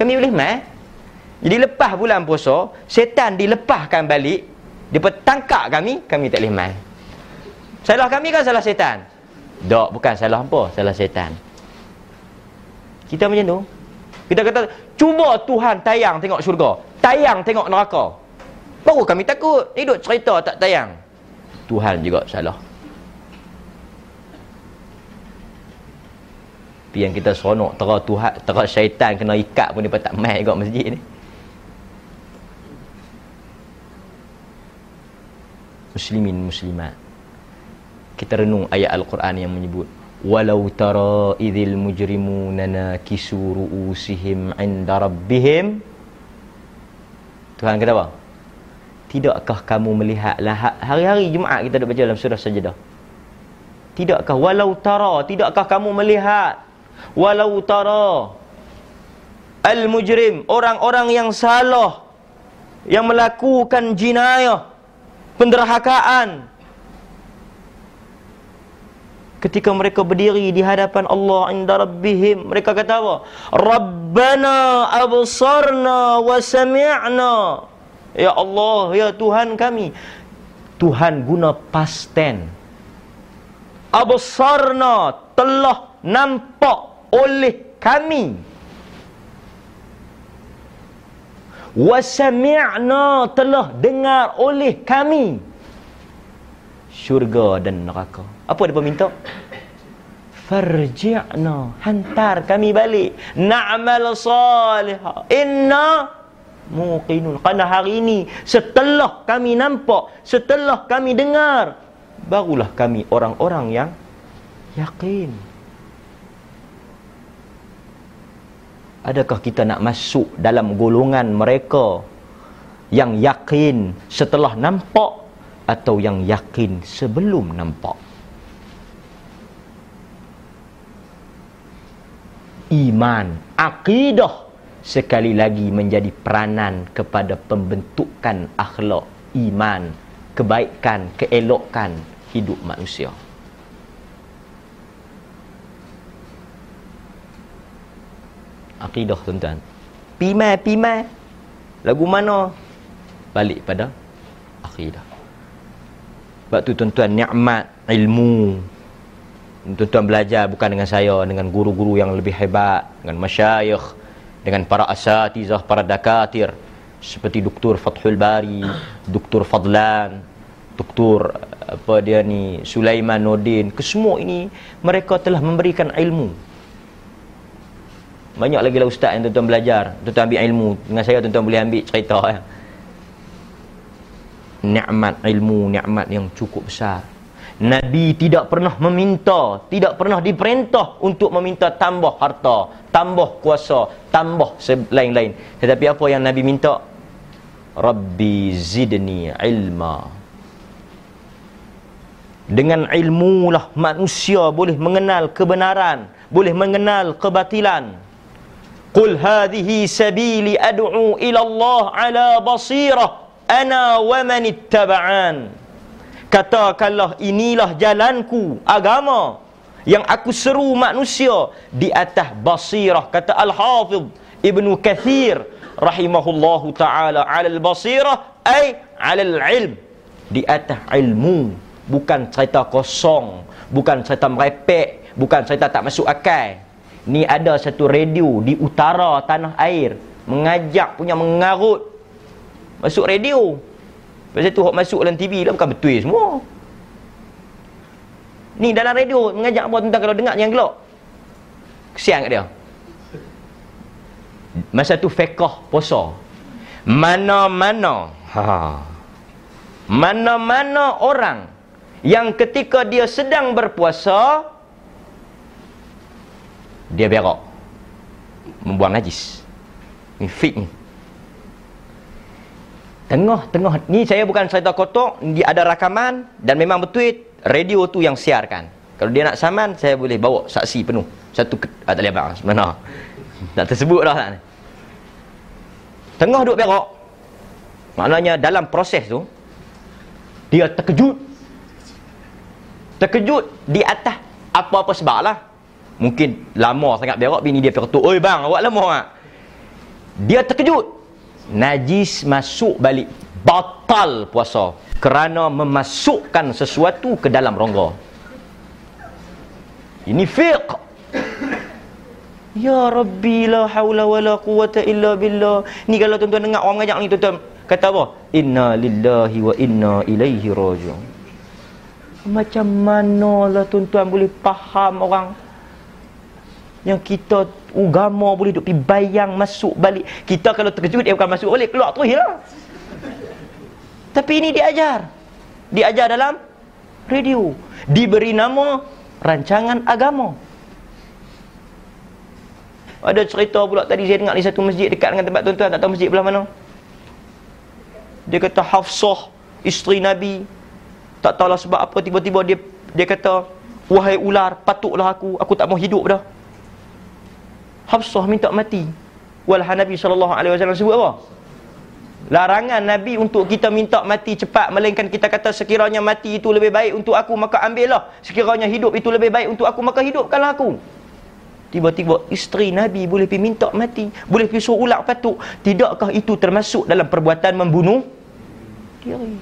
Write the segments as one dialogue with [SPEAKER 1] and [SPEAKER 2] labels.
[SPEAKER 1] Kami boleh mai. Jadi lepas bulan puasa, setan dilepaskan balik, dia tangkap kami, kami tak boleh mai. Salah kami kan salah setan? Tak, bukan salah apa, salah setan. Kita macam tu. Kita kata, cuba Tuhan tayang tengok syurga. Tayang tengok neraka. Baru kami takut. Hidup cerita tak tayang. Tuhan juga salah. Tapi yang kita seronok tera Tuhan, tera syaitan kena ikat pun dia tak mai juga masjid ni. Muslimin muslimat. Kita renung ayat Al-Quran yang menyebut walau tara idzil mujrimuna nakisu ru'usihim 'inda rabbihim Tuhan kata apa? Tidakkah kamu melihat lah hari-hari Jumaat kita duk baca dalam surah Sajdah. Tidakkah walau tara, tidakkah kamu melihat walau tara al mujrim orang-orang yang salah yang melakukan jinayah penderhakaan. Ketika mereka berdiri di hadapan Allah inda rabbihim mereka kata apa? Rabbana absarna wa sami'na. Ya Allah ya Tuhan kami. Tuhan guna past tense. Absarna telah nampak oleh kami wa sami'na telah dengar oleh kami syurga dan neraka apa dia minta? Farji'na. Hantar kami balik. Na'mal salihah. Inna muqinun. Kerana hari ini, setelah kami nampak, setelah kami dengar, barulah kami orang-orang yang yakin. Adakah kita nak masuk dalam golongan mereka yang yakin setelah nampak atau yang yakin sebelum nampak? iman, akidah sekali lagi menjadi peranan kepada pembentukan akhlak, iman, kebaikan, keelokan hidup manusia. Akidah tuan-tuan. Pimai, pimai. Lagu mana? Balik pada akidah. Sebab tu tuan-tuan, ni'mat ilmu tuan-tuan belajar bukan dengan saya dengan guru-guru yang lebih hebat dengan masyayikh dengan para asatizah para dakatir seperti Dr. Fathul Bari Dr. Fadlan Dr. apa dia ni Sulaiman Nordin kesemua ini mereka telah memberikan ilmu banyak lagi lah ustaz yang tuan-tuan belajar tuan-tuan ambil ilmu dengan saya tuan-tuan boleh ambil cerita ya. nikmat ilmu nikmat yang cukup besar Nabi tidak pernah meminta, tidak pernah diperintah untuk meminta tambah harta, tambah kuasa, tambah lain-lain. Tetapi apa yang Nabi minta? Rabbi zidni ilma. Dengan ilmu lah manusia boleh mengenal kebenaran, boleh mengenal kebatilan. Qul hadhihi sabili ad'u ila Allah ala basirah. Ana wa man ittaba'an. Katakanlah inilah jalanku agama yang aku seru manusia di atas basirah kata Al-Hafidh Ibnu Kathir rahimahullahu taala. 'ala al-basirah ay 'ala al-ilm di atas ilmu bukan cerita kosong bukan cerita merepek bukan cerita tak masuk akal ni ada satu radio di utara tanah air mengajak punya mengarut masuk radio Pasal tu hok masuk dalam TV lah bukan betul semua. Ni dalam radio mengajak apa tentang kalau dengar yang gelak. Kesian kat dia. Masa tu fiqh puasa. Mana-mana ha. Mana-mana orang yang ketika dia sedang berpuasa dia berak. Membuang najis. Ni fit ni. Tengah-tengah ni saya bukan cerita kotor, dia ada rakaman dan memang betul radio tu yang siarkan. Kalau dia nak saman, saya boleh bawa saksi penuh. Satu ke, ah, tak boleh abang sebenarnya. Tak tersebut dah. Tak. Tengah duduk berak. Maknanya dalam proses tu, dia terkejut. Terkejut di atas apa-apa sebab lah. Mungkin lama sangat berak, bini dia pergi Oi bang, awak lama tak? dia terkejut najis masuk balik batal puasa kerana memasukkan sesuatu ke dalam rongga ini fiqh Ya Rabbi la hawla wa la quwata illa billah. Ni kalau tuan-tuan dengar orang mengajak ni tuan-tuan kata apa? Inna lillahi wa inna ilaihi raji'un. Macam mana lah tuan-tuan boleh faham orang yang kita agama boleh duk pergi bayang masuk balik. Kita kalau terkejut dia bukan masuk balik, keluar terus lah. Tapi ini diajar. Diajar dalam radio. Diberi nama rancangan agama. Ada cerita pula tadi saya dengar di satu masjid dekat dengan tempat tuan-tuan, tak tahu masjid belah mana. Dia kata Hafsah, isteri Nabi, tak tahulah sebab apa tiba-tiba dia dia kata, "Wahai ular, patutlah aku, aku tak mau hidup dah." Hafsah minta mati. Walha Nabi wasallam sebut apa? Larangan Nabi untuk kita minta mati cepat melainkan kita kata sekiranya mati itu lebih baik untuk aku maka ambillah. Sekiranya hidup itu lebih baik untuk aku maka hidupkanlah aku. Tiba-tiba isteri Nabi boleh pergi minta mati. Boleh pergi suruh ular patuk. Tidakkah itu termasuk dalam perbuatan membunuh? Diri.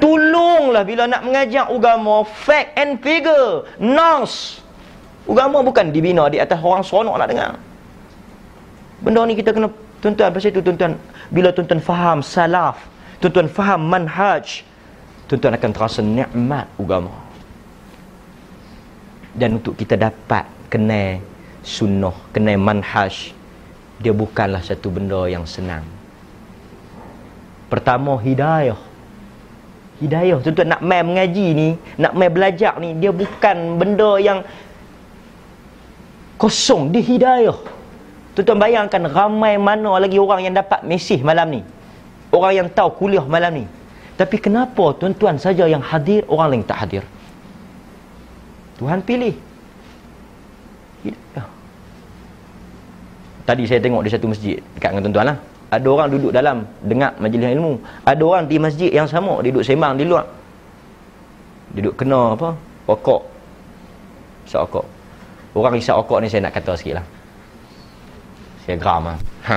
[SPEAKER 1] Tolonglah bila nak mengajar agama. Fact and figure. Nos. Agama bukan dibina di atas orang seronok nak dengar. Benda ni kita kena tuan-tuan. Pasal itu tuan-tuan. Bila tuan-tuan faham salaf. Tuan-tuan faham manhaj. Tuan-tuan akan terasa nikmat agama. Dan untuk kita dapat kenal sunnah, kenal manhaj, dia bukanlah satu benda yang senang. Pertama, hidayah. Hidayah. Tuan-tuan nak main mengaji ni, nak main belajar ni, dia bukan benda yang kosong. Dia hidayah. Tuan-tuan bayangkan ramai mana lagi orang yang dapat mesej malam ni. Orang yang tahu kuliah malam ni. Tapi kenapa tuan-tuan saja yang hadir, orang lain tak hadir? Tuhan pilih. Ya. Tadi saya tengok di satu masjid dekat dengan tuan-tuan lah. Ada orang duduk dalam dengar majlis ilmu. Ada orang di masjid yang sama duduk sembang di luar. Duduk kena apa? Rokok. Isap rokok. Orang isap rokok ni saya nak kata sikit lah. Saya geram lah. Ha.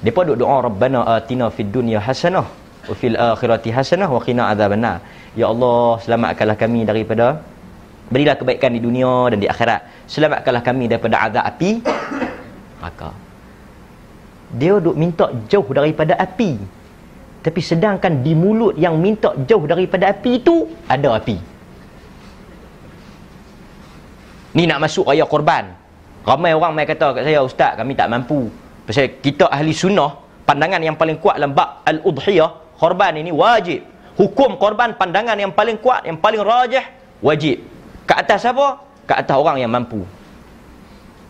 [SPEAKER 1] Mereka duduk doa Rabbana atina fid dunya hasanah wa fil akhirati hasanah wa qina adzabannar. Ya Allah, selamatkanlah kami daripada Berilah kebaikan di dunia dan di akhirat. Selamatkanlah kami daripada azab api. Maka dia duk minta jauh daripada api. Tapi sedangkan di mulut yang minta jauh daripada api itu ada api. Ni nak masuk raya korban. Ramai orang mai kata kat saya, "Ustaz, kami tak mampu." Pasal kita ahli sunnah, pandangan yang paling kuat dalam bab al-udhiyah, korban ini wajib. Hukum korban pandangan yang paling kuat, yang paling rajih, wajib. Ke atas siapa? Ke atas orang yang mampu.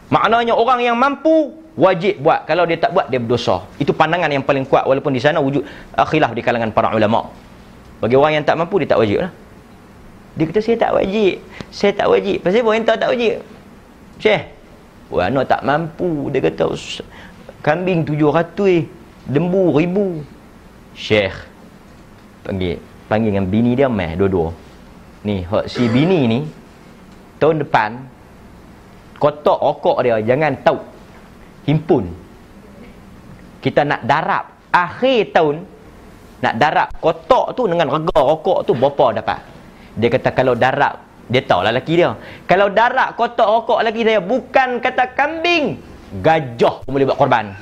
[SPEAKER 1] Maknanya orang yang mampu wajib buat. Kalau dia tak buat dia berdosa. Itu pandangan yang paling kuat walaupun di sana wujud khilaf di kalangan para ulama. Bagi orang yang tak mampu dia tak wajib lah. Dia kata saya tak wajib. Saya tak wajib. Pasal apa entah tak wajib? Syekh. Wah, anak tak mampu. Dia kata kambing tujuh ratus, lembu ribu. Syekh. Panggil. Panggil dengan bini dia meh dua-dua. Ni, si bini ni tahun depan kotak rokok dia jangan tahu himpun kita nak darab akhir tahun nak darab kotak tu dengan rega rokok tu berapa dapat dia kata kalau darab dia tahu lah lelaki dia kalau darab kotak rokok lagi saya bukan kata kambing gajah pun boleh buat korban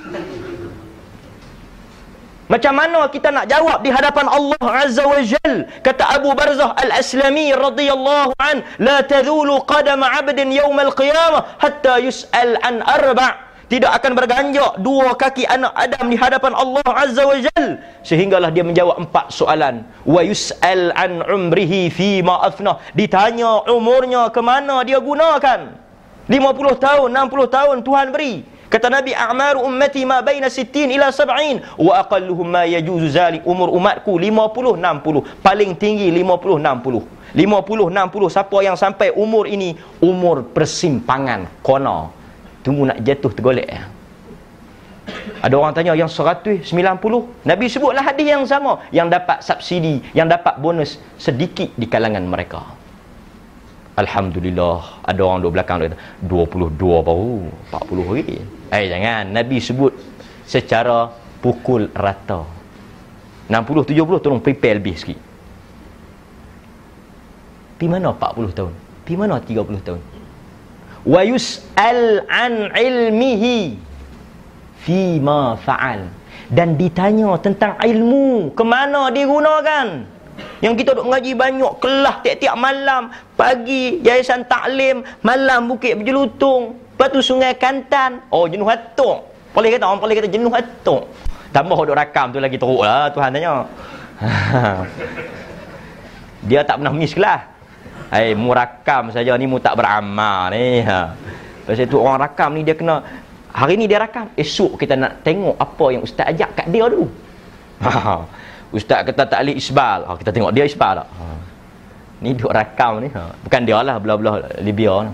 [SPEAKER 1] macam mana kita nak jawab di hadapan Allah Azza wa Jal? Kata Abu Barzah Al-Aslami radhiyallahu an, "La tadhulu qadam 'abdin yawm al-qiyamah hatta yus'al an arba'." Tidak akan berganjak dua kaki anak Adam di hadapan Allah Azza wa Jal sehinggalah dia menjawab empat soalan. Wa yus'al an umrihi fi ma afna. Ditanya umurnya ke mana dia gunakan. 50 tahun, 60 tahun Tuhan beri. Kata Nabi, "A'maru ummati ma baina 60 ila 70 wa aqalluhum ma yajuzu zalik." Umur umatku 50 60. Paling tinggi 50 60. 50 60 siapa yang sampai umur ini umur persimpangan kona. Tunggu nak jatuh tergolek ya. Ada orang tanya yang 190 Nabi sebutlah hadis yang sama Yang dapat subsidi Yang dapat bonus Sedikit di kalangan mereka. Alhamdulillah Ada orang duduk belakang dia 22 baru 40 lagi Eh jangan Nabi sebut secara pukul rata. 60 70 tolong prepare lebih sikit. Pi mana 40 tahun? Pi mana 30 tahun wa yus'al an ilmihi fi ma fa'al dan ditanya tentang ilmu ke mana digunakan? Yang kita duk ngaji banyak kelas tiap-tiap malam. Pagi yayasan taklim malam bukit berjelutung. Lepas tu sungai kantan. Oh jenuh hatuk boleh kata orang boleh kata jenuh hatuk tambah duk rakam tu lagi teruk lah Tuhan tanya. Dia tak pernah miss kelas Hai, mu rakam saja ni mu tak beramal ni. Ha. Pasal tu orang rakam ni dia kena hari ni dia rakam, esok kita nak tengok apa yang ustaz ajak kat dia dulu. Ha. Ustaz kata tak boleh isbal. Ha, kita tengok dia isbal tak? Ha. Ni duk rakam ni. Ha. Bukan dia lah belah-belah Libya ni.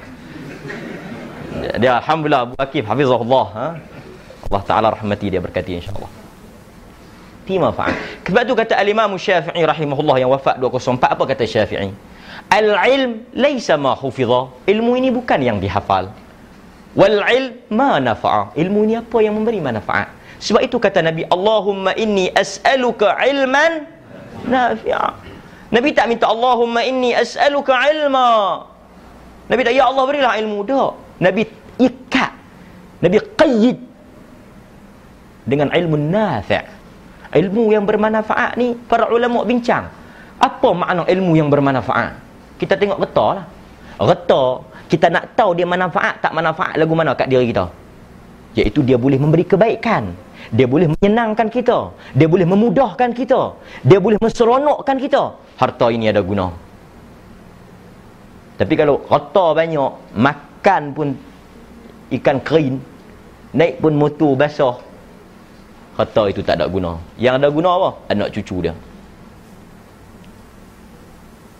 [SPEAKER 1] Dia alhamdulillah Abu Akif hafizahullah ha. Allah Taala rahmati dia berkati insya-Allah. Tima fa'al. Sebab tu kata al-Imam Syafi'i rahimahullah yang wafat 204 apa kata Syafi'i? Al-ilm laisa ma hufidha. Ilmu ini bukan yang dihafal. Wal ilm ma nafa'a. Ilmu ini apa yang memberi manfaat. Sebab itu kata Nabi, Allahumma inni as'aluka ilman nafi'a. Nabi tak minta Allahumma inni as'aluka ilma. Nabi tak, Ya Allah berilah ilmu. Tak. Nabi ikat. Nabi qayyid. Dengan ilmu nafi' Ilmu yang bermanfaat ni, para ulama bincang. Apa makna ilmu yang bermanfaat? Kita tengok reta lah. Reta kita nak tahu dia manfaat tak manfaat lagu mana kat diri kita. Iaitu dia boleh memberi kebaikan. Dia boleh menyenangkan kita. Dia boleh memudahkan kita. Dia boleh menseronokkan kita. Harta ini ada guna. Tapi kalau reta banyak makan pun ikan kering naik pun motor basah harta itu tak ada guna. Yang ada guna apa? Anak cucu dia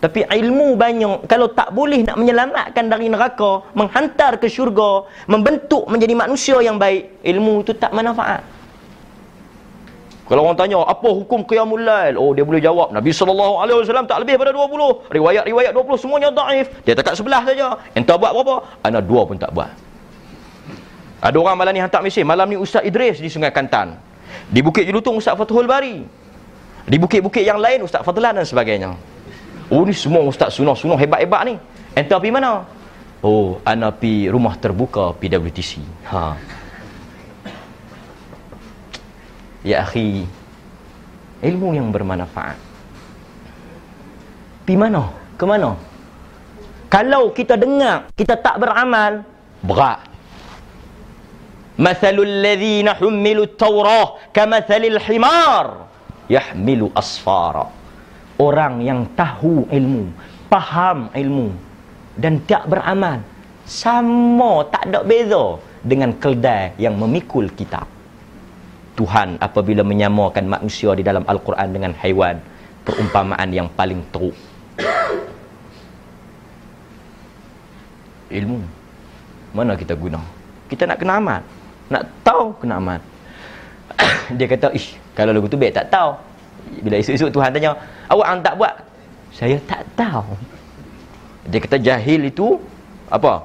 [SPEAKER 1] tapi ilmu banyak kalau tak boleh nak menyelamatkan dari neraka, menghantar ke syurga, membentuk menjadi manusia yang baik, ilmu itu tak manfaat. Kalau orang tanya, apa hukum qiyamul lail? Oh, dia boleh jawab, Nabi wasallam tak lebih pada 20. Riwayat-riwayat 20 semuanya daif. Dia tak sebelah saja. Entah buat berapa? Ana dua pun tak buat. Ada orang malam ni hantar mesej, malam ni Ustaz Idris di Sungai Kantan. Di Bukit Jelutong Ustaz Fathul Bari. Di bukit-bukit yang lain Ustaz Fadlan dan sebagainya. Oh ni semua ustaz sunah-sunah hebat-hebat ni. Ente pergi mana? Oh, ana pi rumah terbuka PWTC. Ha. Ya akhi, ilmu yang bermanfaat. Pi mana? Ke mana? Kalau kita dengar, kita tak beramal, berat. Mathalul ladzina humilu at-taurah kamathalil himar yahmilu asfara orang yang tahu ilmu, faham ilmu dan tak beramal sama tak ada beza dengan keldai yang memikul kitab. Tuhan apabila menyamakan manusia di dalam Al-Quran dengan haiwan, perumpamaan yang paling teruk. Ilmu. Mana kita guna? Kita nak kena amat. Nak tahu kena amat. Dia kata, ish, kalau lagu tu baik tak tahu bila esok-esok Tuhan tanya awak ang tak buat? Saya tak tahu. Dia kata jahil itu apa?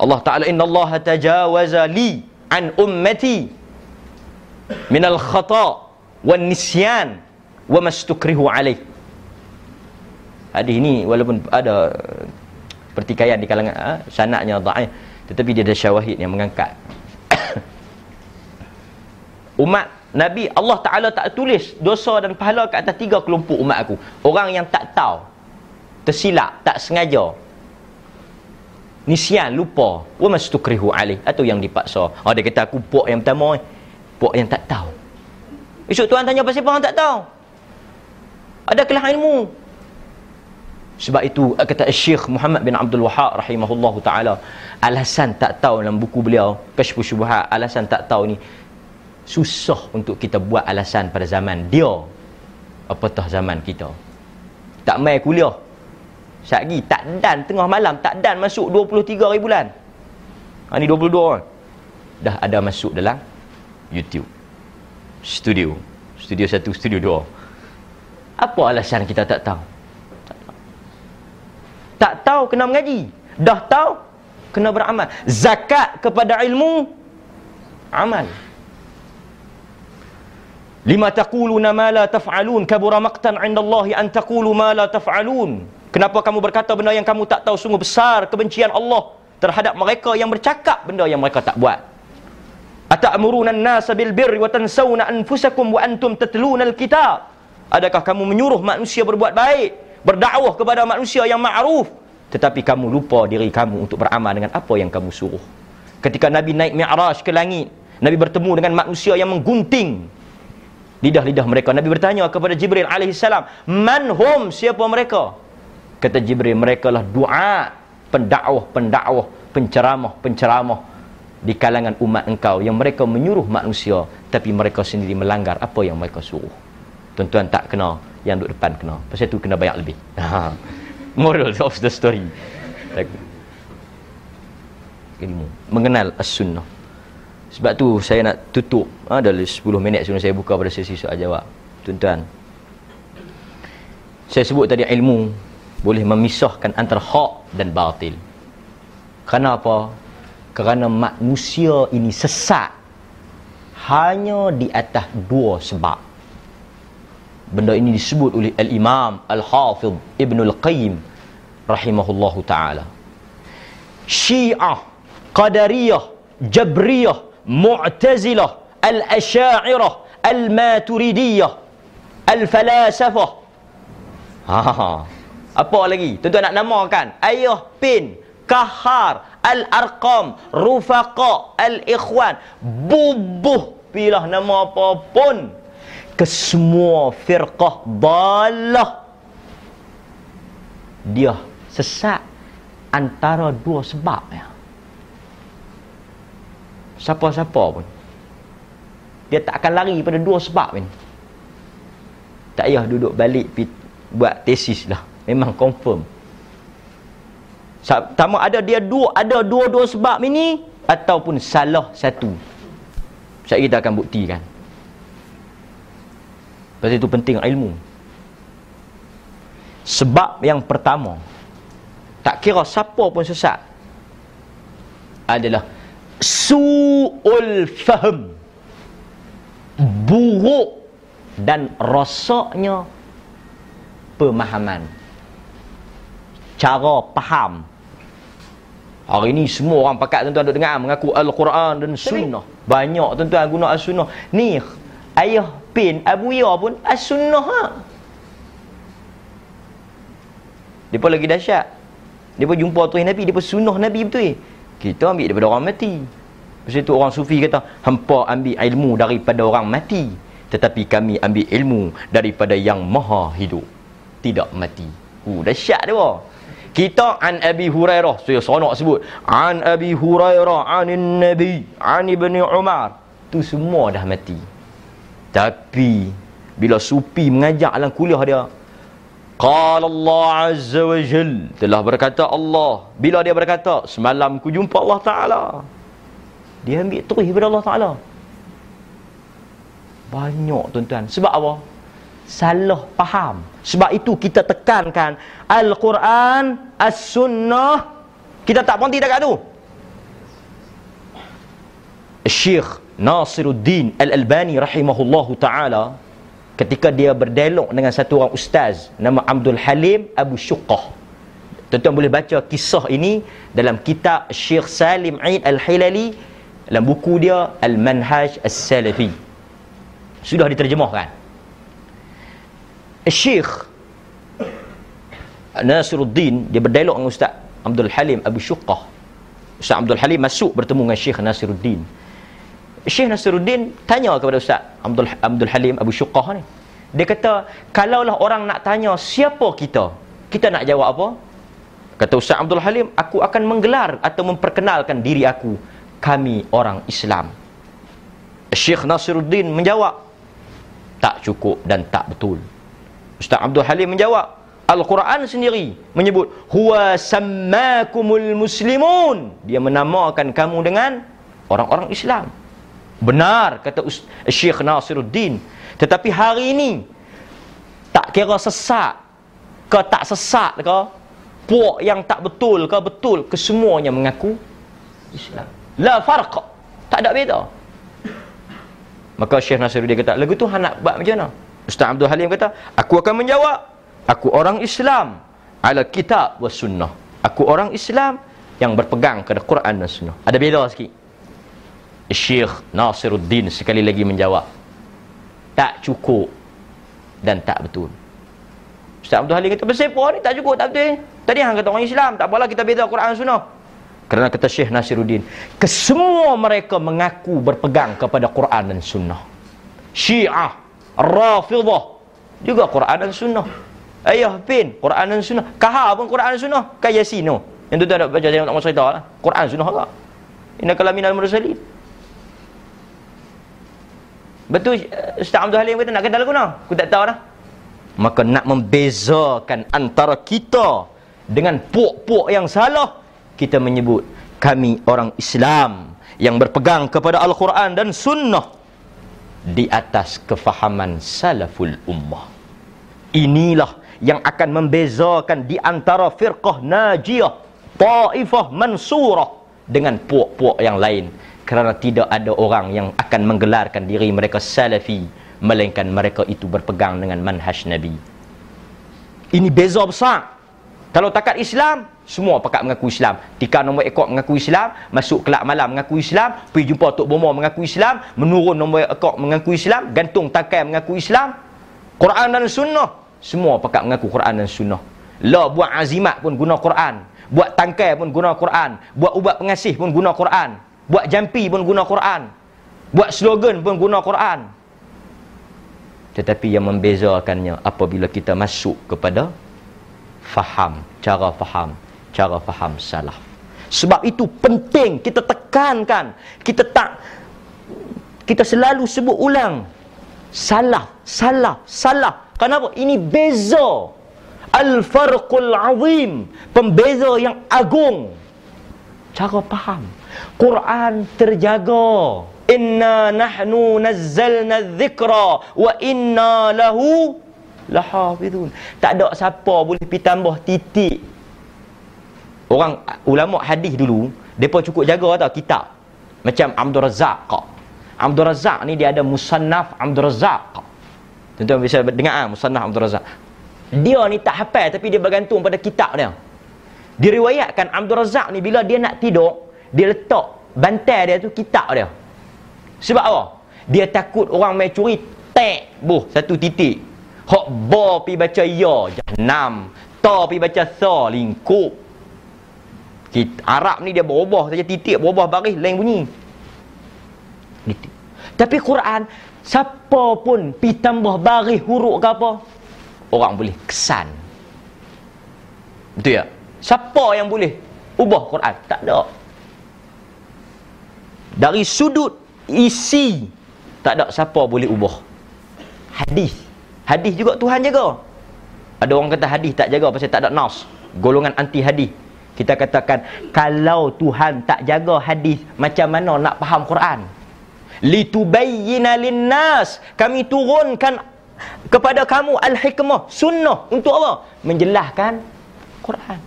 [SPEAKER 1] Allah Ta'ala inna Allah tajawaza li an ummati min al khata wa nisyan wa mastukrihu alaih. Hadis ini walaupun ada pertikaian di kalangan ha, sanaknya da'if tetapi dia ada syawahid yang mengangkat. Umat Nabi Allah Ta'ala tak tulis dosa dan pahala kat atas tiga kelompok umat aku. Orang yang tak tahu. Tersilap. Tak sengaja. Nisian, lupa. Wa mastukrihu alih. Atau yang dipaksa. Oh, dia kata aku pok yang pertama. Pok yang tak tahu. Esok Tuhan tanya pasal orang tak tahu. Ada kelah ilmu. Sebab itu kata Syekh Muhammad bin Abdul Wahab rahimahullahu taala alasan tak tahu dalam buku beliau Kashfu Syubhat alasan tak tahu ni susah untuk kita buat alasan pada zaman dia apatah zaman kita. Tak mai kuliah. Satgi tak dan tengah malam tak dan masuk 23 hari bulan. Ha, ni 22 kan dah ada masuk dalam YouTube. Studio. Studio 1 studio 2 apa alasan kita tak tahu? Tak tahu, tak tahu kena mengaji. Dah tahu kena beramal. Zakat kepada ilmu amal Lima taquluna ma la taf'alun kabura maqtan 'inda Allah an taqulu ma la taf'alun. Kenapa kamu berkata benda yang kamu tak tahu sungguh besar kebencian Allah terhadap mereka yang bercakap benda yang mereka tak buat. Ata'muruna an-nasa bil birri wa tansawna anfusakum wa antum tatluna al-kitab. Adakah kamu menyuruh manusia berbuat baik, berdakwah kepada manusia yang ma'ruf tetapi kamu lupa diri kamu untuk beramal dengan apa yang kamu suruh. Ketika Nabi naik Mi'raj ke langit, Nabi bertemu dengan manusia yang menggunting lidah-lidah mereka. Nabi bertanya kepada Jibril alaihissalam, "Man hum? Siapa mereka?" Kata Jibril, "Mereka lah doa pendakwah-pendakwah, penceramah-penceramah di kalangan umat engkau yang mereka menyuruh manusia tapi mereka sendiri melanggar apa yang mereka suruh." Tuan-tuan tak kena, yang duduk depan kena. Pasal tu kena bayar lebih. Ha. Moral of the story. Ilmu. Mengenal as-sunnah. Sebab tu saya nak tutup ha, dalam 10 minit sebelum saya buka pada sesi soal jawab. Tuan-tuan. Saya sebut tadi ilmu boleh memisahkan antara hak dan batil. Kerana apa? Kerana manusia ini sesat hanya di atas dua sebab. Benda ini disebut oleh Al-Imam Al-Hafidh Ibn Al-Qayyim rahimahullahu taala. Syiah, Qadariyah, Jabriyah Mu'tazilah, Al-Asha'irah, Al-Maturidiyah, Al-Falasafah. Ha, apa lagi? Tentu nak namakan. Ayah Pin, Kahar, Al-Arqam, Rufaqa, Al-Ikhwan. Bubuh pilih nama apa pun. Kesemua firqah dalah. Dia sesat antara dua sebab ya siapa-siapa pun. Dia tak akan lari pada dua sebab ni. Tak payah duduk balik buat tesis lah. Memang confirm. Sama ada dia dua ada dua-dua sebab ini ataupun salah satu. Saya kita akan buktikan. Pasal itu penting ilmu. Sebab yang pertama tak kira siapa pun sesat adalah su'ul fahm. Buruk dan rosaknya pemahaman. Cara faham. Hari ini semua orang pakat tuan-tuan duk dengar mengaku Al-Quran dan Sunnah. Banyak tuan-tuan guna As-Sunnah. Ni ayah pin Abu Ya pun As-Sunnah ha? dia pun lagi dahsyat. Dia pun jumpa Tuhan Nabi dia pun sunnah Nabi betul kita ambil daripada orang mati. Lepas itu orang sufi kata Hampa ambil ilmu daripada orang mati Tetapi kami ambil ilmu Daripada yang maha hidup. Tidak mati. Uh, dahsyat dia. Kita an Abi Hurairah saya sonok sebut an Abi Hurairah anin Nabi an Ibni Umar. Tu semua dah mati. Tapi bila sufi mengajak dalam kuliah dia Qala Allah Azza wa Jal. Telah berkata Allah. Bila dia berkata Semalam ku jumpa Allah Ta'ala. Dia ambil terus daripada Allah Ta'ala. Banyak tuan-tuan. Sebab apa? Salah faham. Sebab itu kita tekankan Al-Quran As-Sunnah. Kita tak berhenti dekat tu. Syekh Nasiruddin Al-Albani Rahimahullahu Ta'ala ketika dia berdialog dengan satu orang ustaz nama Abdul Halim Abu Syuqah. Tuan-tuan boleh baca kisah ini dalam kitab Syekh Salim Aid Al-Hilali dalam buku dia Al-Manhaj As-Salafi. Sudah diterjemahkan. Syekh Nasiruddin dia berdialog dengan Ustaz Abdul Halim Abu Syuqah. Ustaz Abdul Halim masuk bertemu dengan Syekh Nasiruddin Syekh Nasiruddin tanya kepada Ustaz Abdul, Abdul Halim Abu Syuqah ni. Dia kata, kalaulah orang nak tanya siapa kita, kita nak jawab apa? Kata Ustaz Abdul Halim, aku akan menggelar atau memperkenalkan diri aku. Kami orang Islam. Syekh Nasiruddin menjawab, tak cukup dan tak betul. Ustaz Abdul Halim menjawab, Al-Quran sendiri menyebut, Huwa sammakumul muslimun. Dia menamakan kamu dengan orang-orang Islam. Benar kata Syekh Nasiruddin. Tetapi hari ini tak kira sesat ke tak sesat ke puak yang tak betul ke betul kesemuanya mengaku Islam. La farq. Tak ada beza. Maka Syekh Nasiruddin kata, lagu tu nak buat macam mana? Ustaz Abdul Halim kata, aku akan menjawab. Aku orang Islam ala kitab wa sunnah. Aku orang Islam yang berpegang kepada Quran dan sunnah. Ada beza sikit. Syekh Nasiruddin sekali lagi menjawab. Tak cukup dan tak betul. Ustaz Abdul Halim kata, bersepa ni tak cukup, tak betul. Tadi hang kata orang Islam, tak apalah kita beza Quran sunnah. Kerana kata Syekh Nasiruddin, kesemua mereka mengaku berpegang kepada Quran dan Sunnah. Syiah, Rafidah, juga Quran dan Sunnah. Ayah pin, Quran dan Sunnah. Kahar pun Quran dan Sunnah. Kaya Yasino. Yang tu tak ada baca, saya tak mahu cerita lah. Quran Sunnah juga. Inna kalaminal mursalin. Betul Ustaz Abdul Halim kata nak kata lagu nak? Aku tak tahu dah. Maka nak membezakan antara kita dengan puak-puak yang salah kita menyebut kami orang Islam yang berpegang kepada Al-Quran dan Sunnah di atas kefahaman salaful ummah. Inilah yang akan membezakan di antara firqah najiyah, ta'ifah mansurah dengan puak-puak yang lain. Kerana tidak ada orang yang akan menggelarkan diri mereka salafi melainkan mereka itu berpegang dengan manhaj Nabi. Ini beza besar. Kalau takat Islam, semua pakat mengaku Islam. Tika nombor ekor mengaku Islam, masuk kelab malam mengaku Islam, pergi jumpa Tok Bomo mengaku Islam, menurun nombor ekor mengaku Islam, gantung tangkai mengaku Islam. Quran dan sunnah, semua pakat mengaku Quran dan sunnah. La buat azimat pun guna Quran, buat tangkai pun guna Quran, buat ubat pengasih pun guna Quran, buat jampi pun guna Quran, buat slogan pun guna Quran. Tetapi yang membezakannya apabila kita masuk kepada faham, cara faham, cara faham salah. Sebab itu penting kita tekankan, kita tak kita selalu sebut ulang salah, salah, salah. Kenapa? Ini beza. Al-farqul azim, pembeza yang agung. Cara faham. Quran terjaga. Inna nahnu nazzalna dzikra wa inna lahu lahafizun. Tak ada siapa boleh pi tambah titik. Orang ulama hadis dulu, depa cukup jaga tau kitab. Macam Abdul Razzaq. Abdul Razzaq ni dia ada musannaf Abdul Razzaq. Tuan-tuan bisa dengar ah musannaf Abdul Razzaq. Dia ni tak hafal tapi dia bergantung pada kitab dia. Diriwayatkan Abdul Razzaq ni bila dia nak tidur, dia letak bantal dia tu kitab dia. Sebab apa? Dia takut orang mai curi tek buh satu titik. Hak ba pi baca ya jahannam. Ta pi baca sa lingkup. Kita, Arab ni dia berubah saja titik berubah baris lain bunyi. Titik. Tapi Quran siapa pun pi tambah baris huruf ke apa orang boleh kesan. Betul ya? Siapa yang boleh ubah Quran? Tak ada. Dari sudut isi tak ada siapa boleh ubah. Hadis Hadis juga Tuhan jaga. Ada orang kata hadis tak jaga pasal tak ada nas. Golongan anti hadis. Kita katakan kalau Tuhan tak jaga hadis, macam mana nak faham Quran? Litubayyina linnas. Kami turunkan kepada kamu al-hikmah, sunnah untuk apa? Menjelaskan Quran.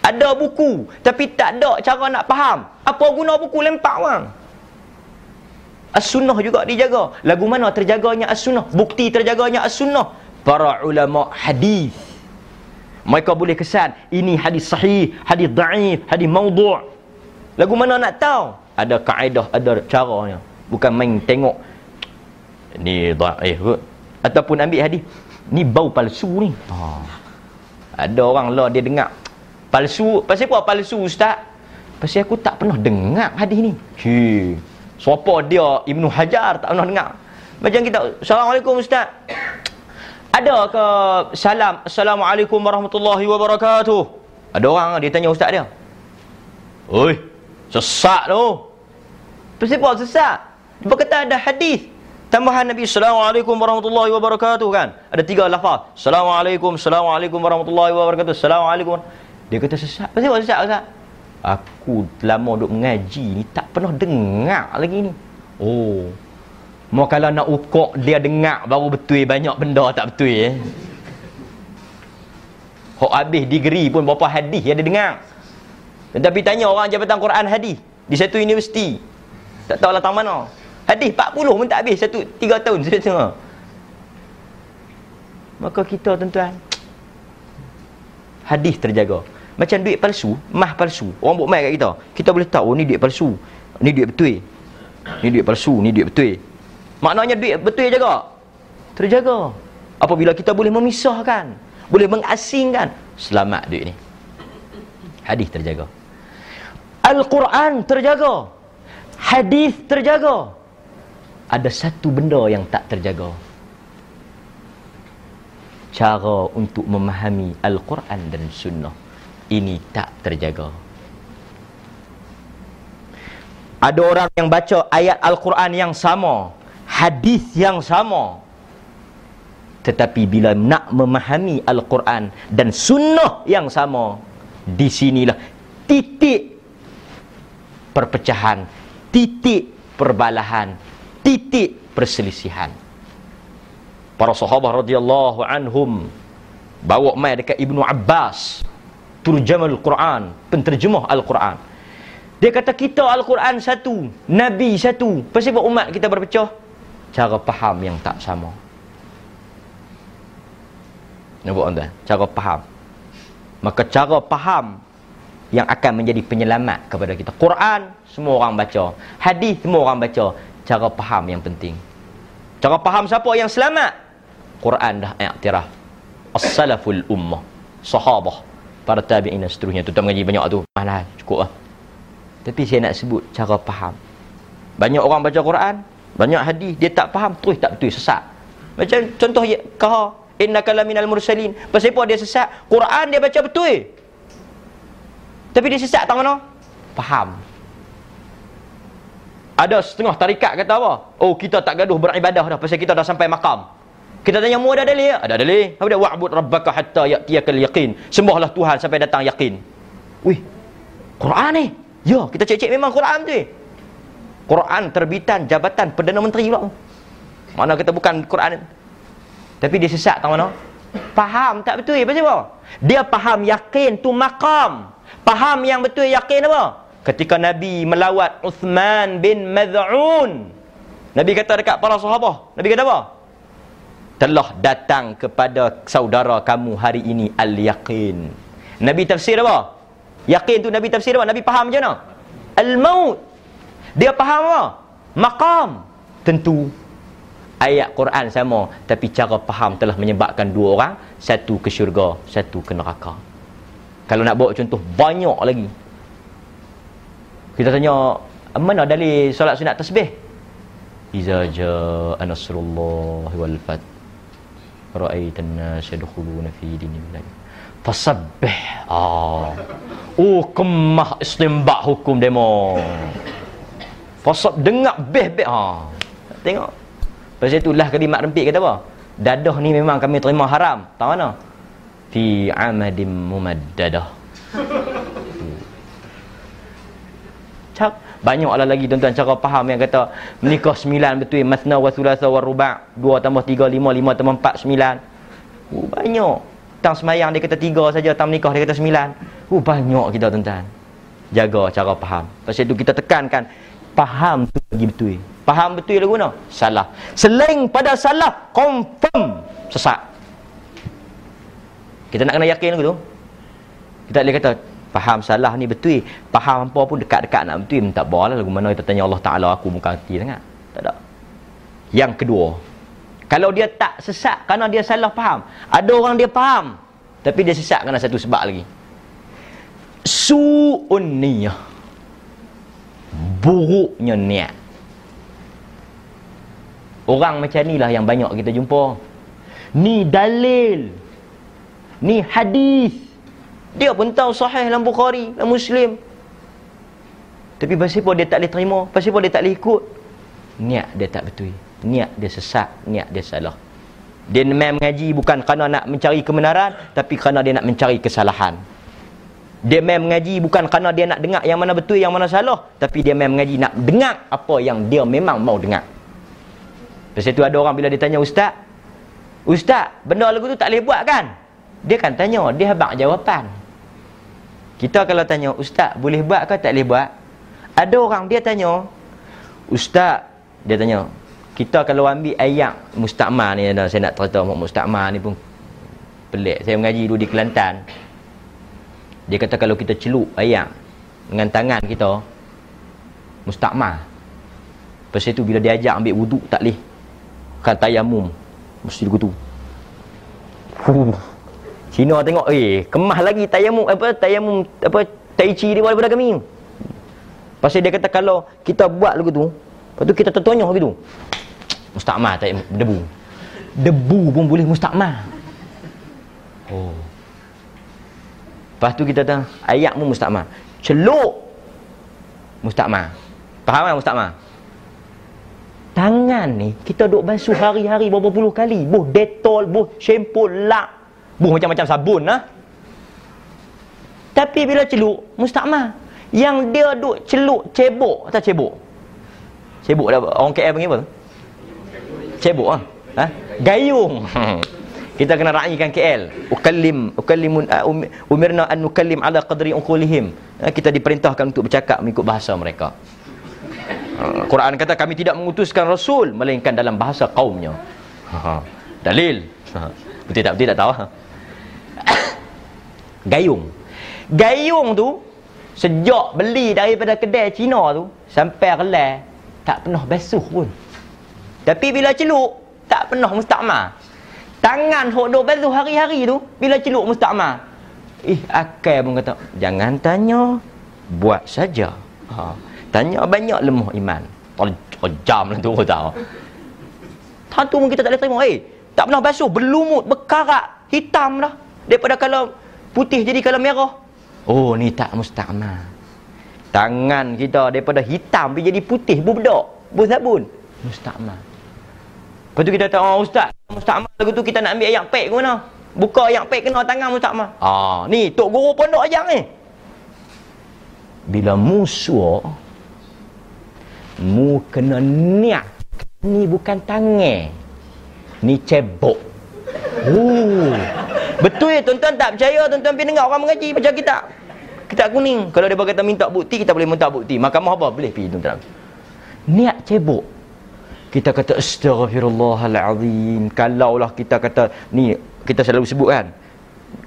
[SPEAKER 1] Ada buku tapi tak ada cara nak faham. Apa guna buku lempak orang? As-sunnah juga dijaga. Lagu mana terjaganya as-sunnah? Bukti terjaganya as-sunnah. Para ulama hadis. Mereka boleh kesan ini hadis sahih, hadis dhaif, hadis maudhu'. Lagu mana nak tahu? Ada kaedah, ada caranya. Bukan main tengok ni dhaif kot. Ataupun ambil hadis ni bau palsu ni. Ha. Ada orang lah dia dengar palsu. Pasal apa palsu ustaz? Pasal aku tak pernah dengar hadis ni. Hei. Siapa dia Ibnu Hajar tak pernah dengar. Macam kita, Assalamualaikum Ustaz. Ada ke salam, Assalamualaikum warahmatullahi wabarakatuh. Ada orang dia tanya Ustaz dia. Oi, sesat tu. Kenapa sesat? Dia kata ada hadis tambahan Nabi Assalamualaikum warahmatullahi wabarakatuh kan. Ada tiga lafaz. Assalamualaikum, Assalamualaikum warahmatullahi wabarakatuh. Assalamualaikum. Dia kata sesat. Kenapa sesat Ustaz? Aku lama duk mengaji ni tak pernah dengar lagi ni. Oh. Mau kalau nak ukur dia dengar baru betul banyak benda tak betul eh. Hok habis degree pun berapa hadis dia dengar. Tetapi tanya orang jabatan Quran hadis di satu universiti. Tak tahu lah mana. Hadis 40 pun tak habis satu 3 tahun saya tengok. Maka kita tuan-tuan hadis terjaga. Macam duit palsu, mah palsu. Orang buat mai kat kita. Kita boleh tahu oh, ni duit palsu. Ni duit betul. Ni duit palsu, ni duit betul. Maknanya duit betul jaga. Terjaga. Apabila kita boleh memisahkan, boleh mengasingkan, selamat duit ni. Hadis terjaga. Al-Quran terjaga. Hadis terjaga. Ada satu benda yang tak terjaga. Cara untuk memahami Al-Quran dan Sunnah ini tak terjaga. Ada orang yang baca ayat Al-Quran yang sama, hadis yang sama. Tetapi bila nak memahami Al-Quran dan sunnah yang sama, di sinilah titik perpecahan, titik perbalahan, titik perselisihan. Para sahabat radhiyallahu anhum bawa mai dekat Ibnu Abbas turjamal Quran, penterjemah Al-Quran. Dia kata kita Al-Quran satu, Nabi satu. Pasal buat umat kita berpecah? Cara faham yang tak sama. Nampak tuan? Cara faham. Maka cara faham yang akan menjadi penyelamat kepada kita. Quran semua orang baca, hadis semua orang baca. Cara faham yang penting. Cara faham siapa yang selamat? Quran dah iktiraf. As-salaful ummah. Sahabah para tabi'in dan seterusnya. Tu tak mengaji banyak tu. Malah cukup lah. Tapi saya nak sebut cara faham. Banyak orang baca Quran banyak hadis dia tak faham terus tak betul sesat macam contoh ya, kah innaka laminal mursalin. Pasal dia sesat Quran dia baca betul. Tapi dia sesat tak mana? Faham. Ada setengah tarikat kata apa? Oh kita tak gaduh beribadah dah pasal kita dah sampai makam kita tanya mu ada dalil? Ada dalil. Apa dia wa'bud rabbaka hatta ya'tiyakal yaqin. Sembahlah Tuhan sampai datang yakin. Wih. Quran ni. Ya, kita cek-cek memang Quran tu. Quran terbitan jabatan Perdana Menteri pula. Mana kita bukan Quran. Tapi dia sesat tak mana? Faham tak betul pasal apa? Dia faham yakin tu makam. Faham yang betul yakin apa? Ketika Nabi melawat Uthman bin Mad'un. Nabi kata dekat para sahabat. Nabi kata apa? Telah datang kepada saudara kamu hari ini al-yaqin. Nabi tafsir apa? Yakin tu Nabi tafsir apa? Nabi faham macam mana? Al-maut. Dia faham apa? Maqam. Tentu ayat Quran sama tapi cara faham telah menyebabkan dua orang satu ke syurga, satu ke neraka. Kalau nak bawa contoh banyak lagi. Kita tanya mana dalil solat sunat tasbih? Iza jaa nasrullah wal fath ra'aitan nas yadkhuluna fi dinillah fasabbih ah oh kemah istimbak hukum demo. Fasab dengar beh beh. Ha. Tengok. Pasal itulah kalimat rempit kata apa? Dadah ni memang kami terima haram. Tahu mana? Fi amadim mumaddadah. Cak banyak lah lagi tuan-tuan cara faham yang kata menikah sembilan betul masna wa thulatha wa ruba' dua tambah tiga lima lima tambah empat sembilan. Uh, banyak. Tang semayang dia kata tiga saja tang menikah dia kata sembilan. Uh, banyak kita tuan-tuan. Jaga cara faham. Pasal itu kita tekankan faham tu lagi betul. Faham betul lah guna? Salah. Selain pada salah confirm sesat kita nak kena yakin dulu kita boleh kata faham salah ni betul. Faham apa pun dekat-dekat nak betul tak boleh lagu mana kita tanya Allah Ta'ala aku muka hati sangat. Tak ada. Yang kedua kalau dia tak sesat kerana dia salah faham. Ada orang dia faham tapi dia sesat kerana satu sebab lagi. Su'un niyah. Buruknya niat. Orang macam ni lah yang banyak kita jumpa. Ni dalil. Ni hadis dia pun tahu sahih dalam Bukhari, dalam Muslim. Tapi pasal apa dia tak boleh terima? Pasal apa dia tak boleh ikut? Niat dia tak betul. Niat dia sesat, niat dia salah. Dia memang mengaji bukan kerana nak mencari kebenaran, tapi kerana dia nak mencari kesalahan. Dia memang mengaji bukan kerana dia nak dengar yang mana betul, yang mana salah, tapi dia memang mengaji nak dengar apa yang dia memang mau dengar. Pasal itu ada orang bila dia tanya ustaz, Ustaz, benda lagu tu tak boleh buat kan? Dia kan tanya, dia habaq jawapan. Kita kalau tanya, Ustaz boleh buat ke tak boleh buat? Ada orang dia tanya, Ustaz, Dia tanya, kita kalau ambil ayat mustakmar ni saya nak cerita mustakmar ni pun pelik. Saya mengaji dulu di Kelantan. Dia kata kalau kita celup ayat dengan tangan kita mustakmar. Lepas itu bila dia ajak ambil wuduk tak leh. Kan tayamum mesti begitu. Cina tengok eh kemah lagi tayamum apa tayamum apa tai chi dia daripada kami. Pasal dia kata kalau kita buat lagu tu, lepas tu kita tertonyok gitu. Mustakmar tak debu. Debu pun boleh mustakmar. Oh. Lepas tu kita tahu ayat pun mustakmar. Celuk mustakmar. Faham tak mustakmar? Tangan ni kita duk basuh hari-hari berapa puluh kali. Buh detol, buh shampoo, lak. Buh macam-macam sabun lah. Tapi bila celuk, mustakmar. Yang dia duk celuk cebok. Tak cebok? Cebok dah orang KL panggil apa? Cebok ah. Ha? Gayung. Kita kena raikan KL. Ukallim, ukallimun uh, um, umirna an nukallim ala qadri uqulihim. Ha? Kita diperintahkan untuk bercakap mengikut bahasa mereka. Quran kata kami tidak mengutuskan rasul melainkan dalam bahasa kaumnya. Dalil. Betul tak betul tak tahu. Gayung. Gayung tu sejak beli daripada kedai Cina tu sampai relai tak pernah basuh pun. Tapi bila celuk tak pernah mustakmar. Tangan hok duk basuh hari-hari tu bila celuk mustakmar. Ih akal pun kata jangan tanya buat saja. Ha. Tanya banyak lemah iman. Jam lah tu tahu. Satu pun kita tak boleh terima. Eh, tak pernah basuh, berlumut, berkarat, hitam lah. Daripada kalau putih jadi kalau merah. Oh, ni tak mustakmar. Tangan kita daripada hitam pergi jadi putih, berbedak, bersabun. Mustakmar. Lepas tu kita kata, oh ustaz, mustakmar lagu tu kita nak ambil ayat pek ke mana? Buka ayat pek kena tangan mustakmar. Ah, ni tok guru pondok ajak ni. Bila musuh mu kena niat ni bukan tangan ni cebok oh betul ya tuan-tuan tak percaya tuan-tuan pergi dengar orang mengaji macam kita kita kuning kalau dia kata minta bukti kita boleh minta bukti mahkamah apa boleh pergi tuan-tuan niat cebok kita kata astaghfirullahalazim kalaulah kita kata ni kita selalu sebut kan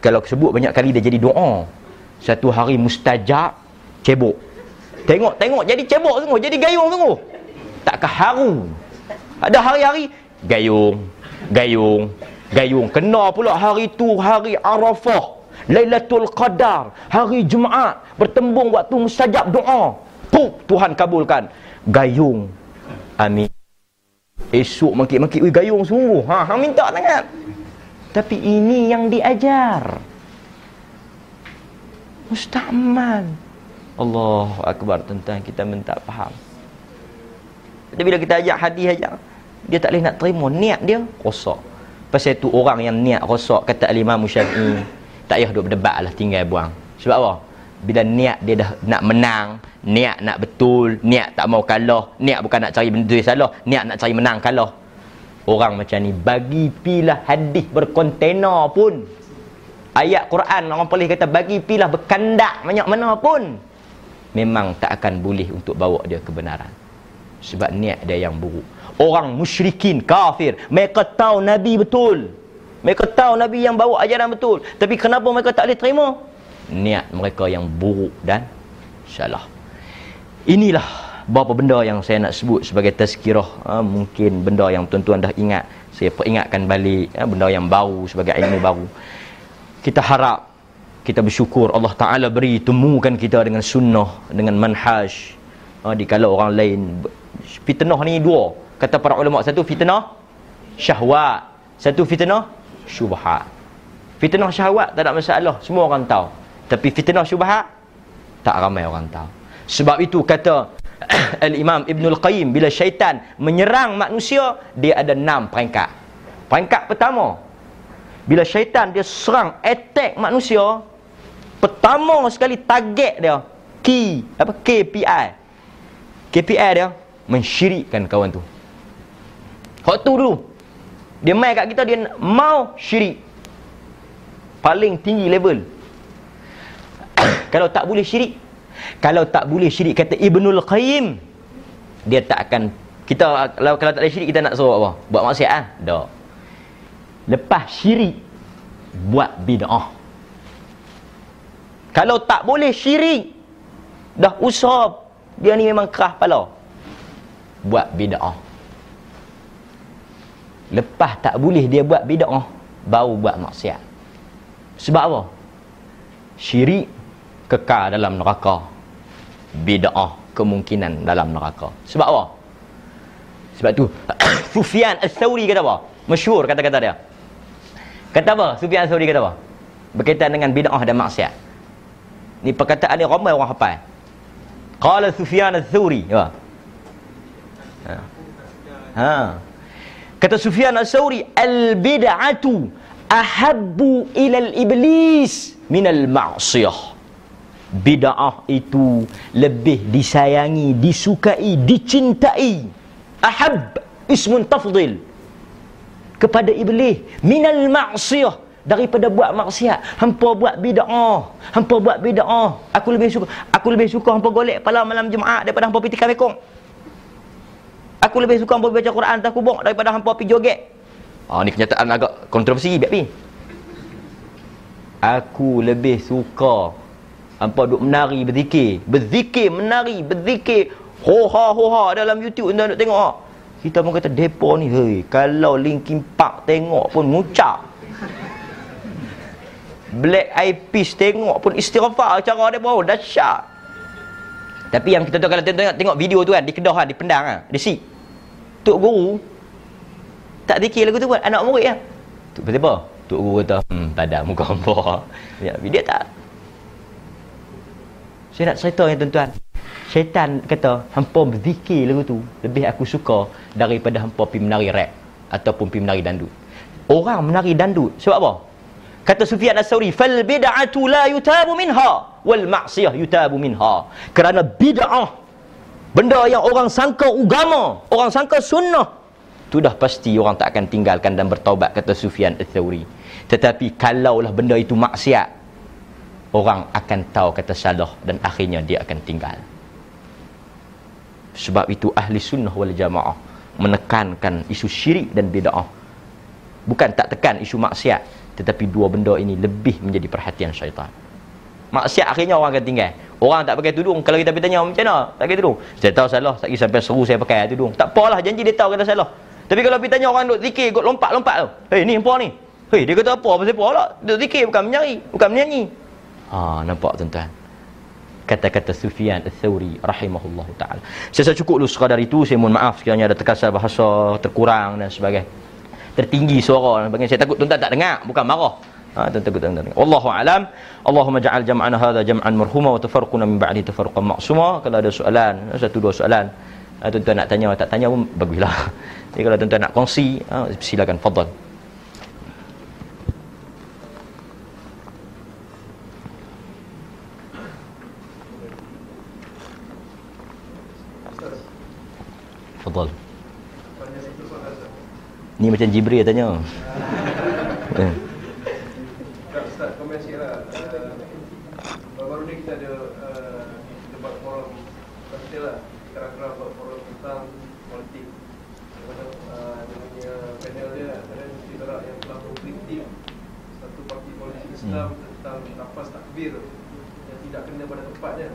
[SPEAKER 1] kalau sebut banyak kali dia jadi doa satu hari mustajab cebok Tengok, tengok. Jadi cebok sungguh. Jadi gayung sungguh. Tak haru. Ada hari-hari, gayung. Gayung. Gayung. Kena pula hari tu hari Arafah. Lailatul Qadar. Hari Jumaat. Bertembung waktu mustajab doa. Puh, Tuhan kabulkan. Gayung. Amin. Esok makik-makik. Ui, gayung sungguh. Ha, hang minta sangat. Tapi ini yang diajar. Mustakmal. Allah Akbar tentang kita minta faham Tapi bila kita ajak hadis aja Dia tak boleh nak terima Niat dia rosak Pasal tu orang yang niat rosak Kata Al-Imam Syafi'i Tak payah duduk berdebat lah tinggal buang. Sebab apa? Bila niat dia dah nak menang Niat nak betul Niat tak mau kalah Niat bukan nak cari benda salah Niat nak cari menang kalah. Orang macam ni Bagi pilah hadis berkontena pun. Ayat Quran orang boleh kata bagi pilah berkandak banyak mana pun. Memang tak akan boleh untuk bawa dia kebenaran. Sebab niat dia yang buruk orang musyrikin kafir. Mereka tahu nabi betul. Mereka tahu nabi yang bawa ajaran betul. Tapi kenapa mereka tak boleh terima? Niat mereka yang buruk dan salah. Inilah beberapa benda yang saya nak sebut sebagai tazkirah. Ha, mungkin benda yang tuan-tuan dah ingat. Saya peringatkan balik ha, benda yang baru sebagai ilmu baru. Kita harap kita bersyukur Allah Ta'ala beri temukan kita dengan sunnah dengan manhaj. Ha, di kalau orang lain fitnah ni dua kata para ulama satu fitnah syahwat satu fitnah syubhat. Fitnah syahwat tak ada masalah semua orang tahu. Tapi fitnah syubhat tak ramai orang tahu. Sebab itu kata Al-Imam Ibn Al-Qayyim bila syaitan menyerang manusia dia ada enam peringkat. Peringkat pertama bila syaitan dia serang attack manusia pertama sekali target dia key apa KPI KPI dia mensyirikkan kawan tu hak tu dulu dia main kat kita dia mau syirik paling tinggi level kalau tak boleh syirik kalau tak boleh syirik kata Ibnul Qayyim dia tak akan Kita kalau, kalau tak ada syirik kita nak suruh apa? Buat maksiat ah? Tak. Lepas syirik buat bid'ah. Kalau tak boleh syirik dah usaha dia ni memang kerah kepala. Buat bid'ah. Lepas tak boleh dia buat bid'ah, baru buat maksiat. Sebab apa? Syirik kekal dalam neraka. Bid'ah kemungkinan dalam neraka. Sebab apa? Sebab tu Sufyan Al-Thawri kata apa? Masyhur kata-kata dia. Kata apa? Sufyan Al-Thawri kata apa? Berkaitan dengan bid'ah dan maksiat. Ni perkataan ni ramai orang hafal. Qala Sufyan Al-Thawri. Ha. ha. Kata Sufyan Al-Thawri, al-bid'atu ahabbu ila al-iblis min al-ma'siyah bid'ah itu lebih disayangi, disukai, dicintai. Ahab ismun tafdil kepada iblis minal maksiyah daripada buat maksiat hampa buat bid'ah hampa buat bid'ah. Aku lebih suka aku lebih suka hampa golek kepala malam Jumaat daripada hampa pergi tikar bekong aku lebih suka hampa baca Quran atas kubur daripada hampa pergi joget ah ni kenyataan agak kontroversi biar pi aku lebih suka Hampa duk menari, berzikir. Berzikir, menari, berzikir. Hoha, hoha dalam YouTube anda nak tengok. Ha. Kita pun kata, depo ni, hei, kalau Linkin Park tengok pun mucak. Black Eyed Peas tengok pun istighfar cara pun dahsyat. Tapi yang kita tahu kalau tengok, tengok video tu kan, di Kedah kan, di Pendang kan, di si. Tok Guru, tak zikir lagu tu pun, anak murid kan. Tok apa? Tok Guru kata, hmm, tak ada muka hampa. Ya, dia tak. Saya nak cerita yang tuan-tuan. Syaitan kata, hampa berzikir lagu tu. Lebih aku suka daripada hampa pergi menari rap. Ataupun pergi menari dandut. Orang menari dandut. Sebab apa? Kata Sufyan As-Sawri, fal bid'atu la yutabu minha wal ma'siyah yutabu minha. Kerana bid'ah benda yang orang sangka agama, orang sangka sunnah, tu dah pasti orang tak akan tinggalkan dan bertaubat kata Sufyan As-Sawri. Tetapi kalaulah benda itu maksiat, orang akan tahu kata salah dan akhirnya dia akan tinggal. Sebab itu ahli sunnah wal jamaah menekankan isu syirik dan bid'ah. Bukan tak tekan isu maksiat tetapi dua benda ini lebih menjadi perhatian syaitan. Maksiat akhirnya orang akan tinggal orang tak pakai tudung kalau kita bertanya macam mana tak pakai tudung saya tahu salah tak sampai seru saya pakai tudung tak apalah janji dia tahu kata salah tapi kalau kita tanya orang duk zikir duk lompat-lompat tu hei ni apa ni hei dia kata apa apa lah duk zikir bukan menyanyi bukan menyanyi Ha, nampak tuan-tuan. Kata-kata Sufyan Al-Thawri rahimahullah ta'ala. Saya, saya cukup dulu sekadar itu. Saya mohon maaf sekiranya ada terkasar bahasa terkurang dan sebagainya. Tertinggi suara. Saya takut tuan-tuan tak dengar. Bukan marah. Ha, tuan-tuan takut tuan-tuan dengar. Wallahu alam. Allahumma ja'al jam'ana hadha jam'an marhuma wa tafarquna min ba'di tafarqan maksuma. Kalau ada soalan, satu dua soalan. Ha, tuan-tuan nak tanya, tak tanya pun baguslah. Jadi kalau tuan-tuan nak kongsi, ha, silakan. Fadal. Fadal. Ni macam Jibril tanya.
[SPEAKER 2] Eh. Ustaz, komen sikit lah. Uh, baru ni kita ada uh, kita buat forum kita lah. Kerang-kerang buat forum tentang politik. Kepada uh, dia punya panel dia ada kita lah yang telah mengkritik satu parti politik Islam hmm. tentang nafas takbir yang tidak kena pada tempatnya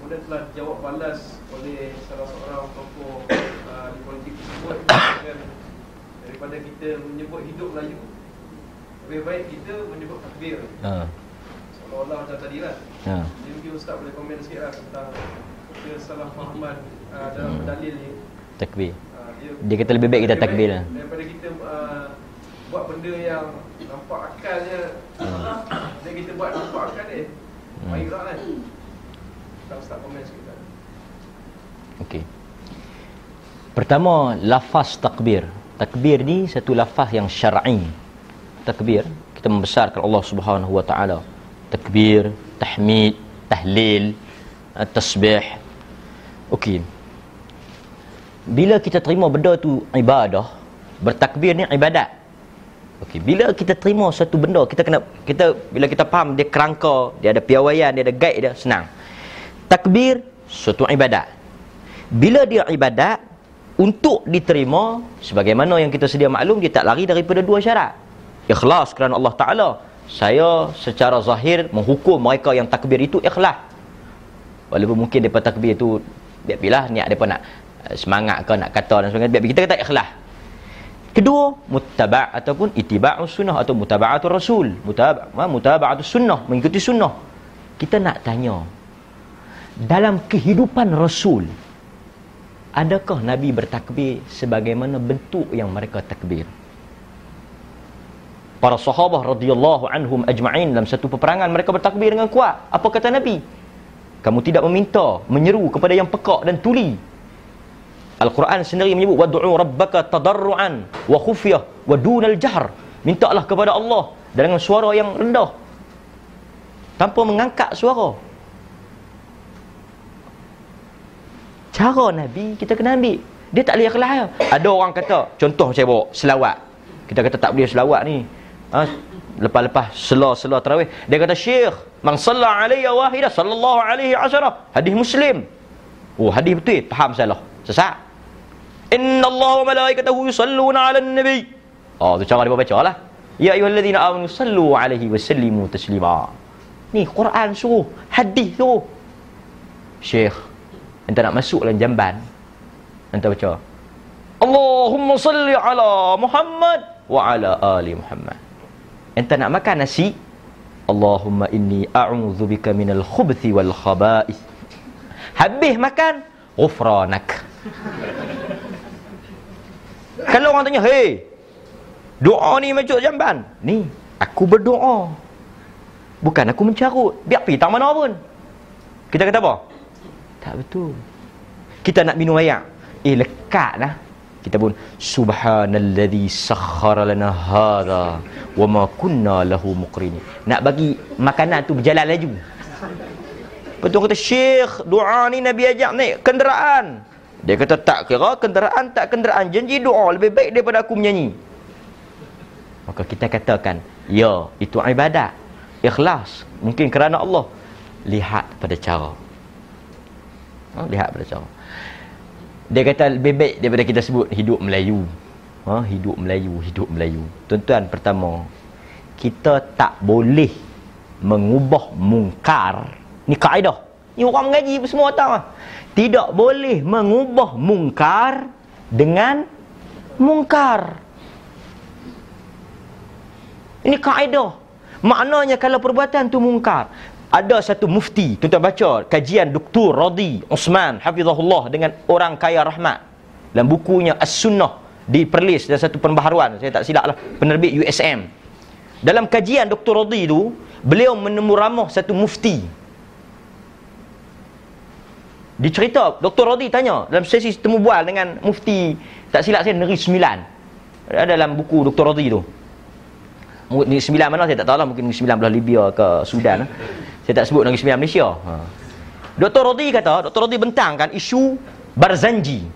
[SPEAKER 2] kemudian telah dijawab balas oleh salah seorang tokoh uh, di politik tersebut dengan daripada kita menyebut hidup Melayu lebih baik kita menyebut takbir ha. seolah-olah macam tadi lah ha. jadi mungkin Ustaz boleh komen sikit lah tentang kesalahfahaman uh, dalam hmm. dalil ni
[SPEAKER 1] takbir uh, dia, dia kata lebih baik kita takbir lah
[SPEAKER 2] daripada kita uh, buat benda yang nampak akalnya hmm. dan kita buat nampak akal ni hmm. kan
[SPEAKER 1] Okey. Pertama, lafaz takbir. Takbir ni satu lafaz yang syar'i. Takbir, kita membesarkan Allah Subhanahu Wa Taala. Takbir, tahmid, tahlil, tasbih. Okey. Bila kita terima benda tu ibadah, bertakbir ni ibadat. Okey, bila kita terima satu benda, kita kena kita bila kita faham dia kerangka, dia ada piawaian, dia ada guide dia, senang takbir suatu ibadat. Bila dia ibadat untuk diterima sebagaimana yang kita sedia maklum dia tak lari daripada dua syarat. Ikhlas kerana Allah Taala. Saya secara zahir menghukum mereka yang takbir itu ikhlas. Walaupun mungkin depa takbir itu biar bilah niat depa nak eh, semangat ke nak kata dan sebagainya. Biar kita kata ikhlas. Kedua muttaba' ataupun ittiba'us sunnah atau mutaba'atul rasul. Mutaba'atus mutaba'atus sunnah mengikuti sunnah. Kita nak tanya dalam kehidupan rasul adakah Nabi bertakbir sebagaimana bentuk yang mereka takbir? Para sahabat radhiyallahu anhum ajma'in dalam satu peperangan mereka bertakbir dengan kuat. Apa kata Nabi? Kamu tidak meminta, menyeru kepada yang pekak dan tuli. Al-Quran sendiri menyebut wad'u rabbaka tadarruan wa khufyah wa dunal jahr. Mintalah kepada Allah dengan suara yang rendah. Tanpa mengangkat suara. Cara Nabi kita kena ambil. Dia tak boleh ikhlas ada orang kata contoh saya bawa selawat. Kita kata tak boleh selawat ni. Ha? lepas-lepas sela-sela tarawih dia kata syekh man salla alayya wahida sallallahu alaihi asyara hadis muslim. Oh hadis betul. Faham salah sesat. Inna Allah wa malaikatahu yusalluna ala nabi. Oh tu cara dia baca lah. Ya ayyuhalladzina amanu sallu alaihi wa sallimu taslima. Ni Quran suruh hadis suruh. Syekh Anda nak masuk dalam jamban. Anda baca. Allahumma salli ala Muhammad Wa ala ali Muhammad. Anda nak makan nasi. Allahumma inni a'udhu bika minal khubthi wal khaba'ith Habis makan Ghufranak. Kalau orang tanya Hei Doa ni masuk jamban? Ni Aku berdoa. Bukan aku mencarut. Biar pergi tak mana pun. Kita kata apa? Tak betul. Kita nak minum air. Eh lekatlah. Kita pun subhanallazi sakhkhara lana hadha wa ma kunna lahu muqrin. Nak bagi makanan tu berjalan laju. Betul kata Syekh, doa ni Nabi ajak naik kenderaan. Dia kata tak kira kenderaan tak kenderaan. Janji doa lebih baik daripada aku menyanyi. Maka kita katakan, ya, itu ibadat. Ikhlas. Mungkin kerana Allah. Lihat pada cara. Ha, lihat pada cara. Dia kata lebih baik daripada kita sebut hidup Melayu. Ha, hidup Melayu, hidup Melayu. Tuan-tuan, pertama, kita tak boleh mengubah mungkar. Ni kaedah. Ni orang mengaji semua tahu. Ha. Tidak boleh mengubah mungkar dengan mungkar. Ini kaedah. Maknanya kalau perbuatan tu mungkar, ada satu mufti tuan-tuan baca kajian Dr. Radi Osman hafizahullah dengan orang kaya rahmat dalam bukunya As-Sunnah diperlis dalam satu pembaharuan saya tak silap lah penerbit USM dalam kajian Dr. Radi tu beliau menemu ramah satu mufti dicerita Dr. Radi tanya dalam sesi temu bual dengan mufti tak silap saya Negeri Sembilan ada dalam buku Dr. Radi tu Negeri Sembilan mana saya tak tahu lah mungkin Negeri Sembilan belah Libya ke Sudan saya tak sebut Negeri Sembilan Malaysia. Ha. Dr. Rodi kata, Dr. Rodi bentangkan isu berzanji.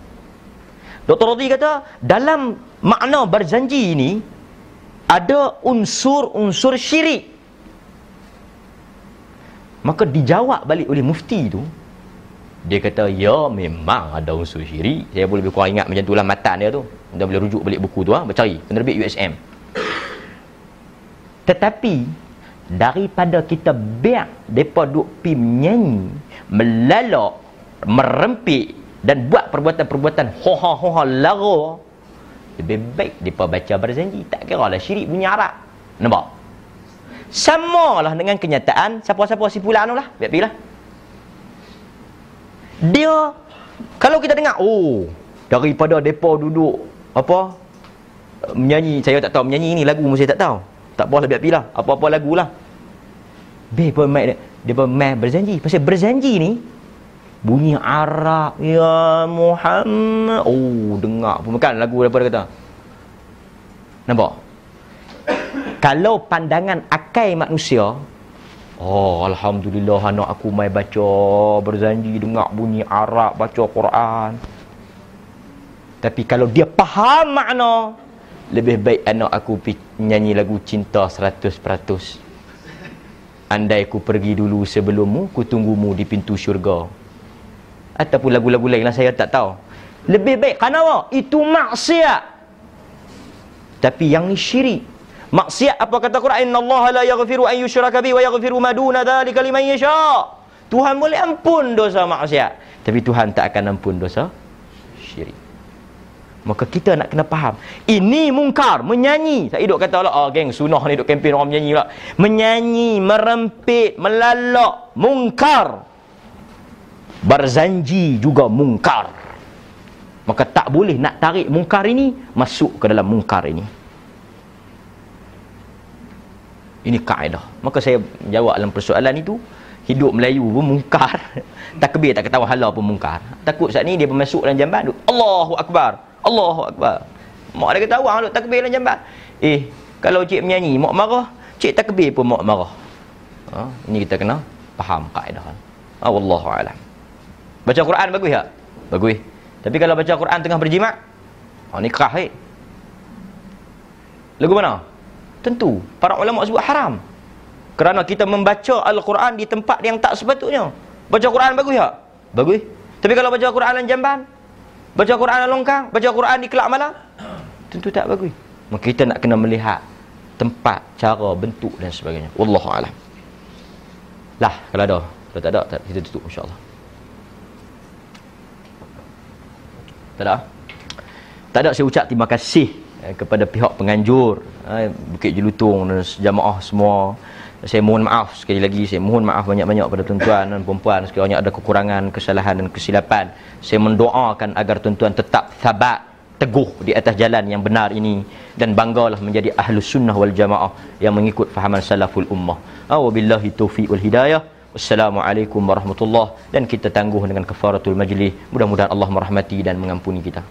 [SPEAKER 1] Dr. Rodi kata, dalam makna berzanji ini, ada unsur-unsur syirik. Maka dijawab balik oleh mufti itu, dia kata, ya memang ada unsur syirik. Saya boleh lebih kurang ingat macam itulah matan dia tu. Anda boleh rujuk balik buku tu, ha? bercari. Penerbit USM. Tetapi, daripada kita biar depa duk pi menyanyi melalak merempik dan buat perbuatan-perbuatan hoha-hoha lara lebih baik depa baca berjanji. Tak kira lah syirik bunyi Arab. Nampak? Sama lah dengan kenyataan siapa-siapa si pulang lah. Biar pergilah. Dia kalau kita dengar oh daripada depa duduk apa menyanyi saya tak tahu menyanyi ni lagu mesti tak tahu tak boleh biar pilih apa-apa lagu lah Be pun mai dia pun mai berjanji. Pasal berjanji ni bunyi Arab ya Muhammad. Oh, dengar pun bukan lagu apa dia kata. Nampak? Kalau pandangan akal manusia Oh, alhamdulillah anak aku mai baca berjanji dengar bunyi Arab baca Quran. Tapi kalau dia faham makna lebih baik anak aku nyanyi lagu cinta 100%. Andai ku pergi dulu sebelummu, ku tunggumu di pintu syurga. Ataupun lagu-lagu lain lah saya tak tahu. Lebih baik. Kenapa? Itu maksiat. Tapi yang ni syirik. Maksiat apa kata Quran? Inna Allah la yaghfiru an yushraka bi wa yaghfiru ma duna dhalika liman yasha. Tuhan boleh ampun dosa maksiat. Tapi Tuhan tak akan ampun dosa. Maka kita nak kena faham. Ini mungkar. Menyanyi. Saya duduk kata Allah. Oh geng, sunah ni duduk kempen orang menyanyi pula. Menyanyi, merempit, melalak. Mungkar. Berzanji juga mungkar. Maka tak boleh nak tarik mungkar ini. Masuk ke dalam mungkar ini. Ini kaedah. Maka saya jawab dalam persoalan itu. Hidup Melayu pun mungkar. Takbir tak ketawa hala pun mungkar. Takut saat ni dia masuk dalam jamban. Allahu Akbar. Allahu Akbar. Mak dia kata awak duk takbir dalam jambat. Eh, kalau cik menyanyi, mak marah, cik takbir pun mak marah. Ha, ini kita kena faham kaedah. Ha, wallahu alam. Baca Quran bagus tak? Bagus. Tapi kalau baca Quran tengah berjimat, ha, ni kerah eh. Lagu mana? Tentu. Para ulama sebut haram. Kerana kita membaca Al-Quran di tempat yang tak sepatutnya. Baca Quran bagus tak? Bagus. Tapi kalau baca Quran dalam jamban, Baca Quran dalam longkang, baca Quran di kelab malam. Tentu tak bagus. Maka kita nak kena melihat tempat, cara, bentuk dan sebagainya. Wallahu a'lam. Lah, kalau ada. Kalau tak ada, tak, kita tutup insya-Allah. Tak ada? Tak ada saya ucap terima kasih eh, kepada pihak penganjur eh, Bukit Jelutong dan jamaah semua saya mohon maaf sekali lagi saya mohon maaf banyak-banyak pada tuan-tuan dan puan-puan sekiranya ada kekurangan, kesalahan dan kesilapan. Saya mendoakan agar tuan-tuan tetap sabat teguh di atas jalan yang benar ini dan banggalah menjadi ahlu sunnah wal jamaah yang mengikut fahaman salaful ummah. Awabillahi taufiq wal hidayah. Wassalamualaikum warahmatullahi dan kita tangguh dengan kafaratul majlis. Mudah-mudahan Allah merahmati dan mengampuni kita.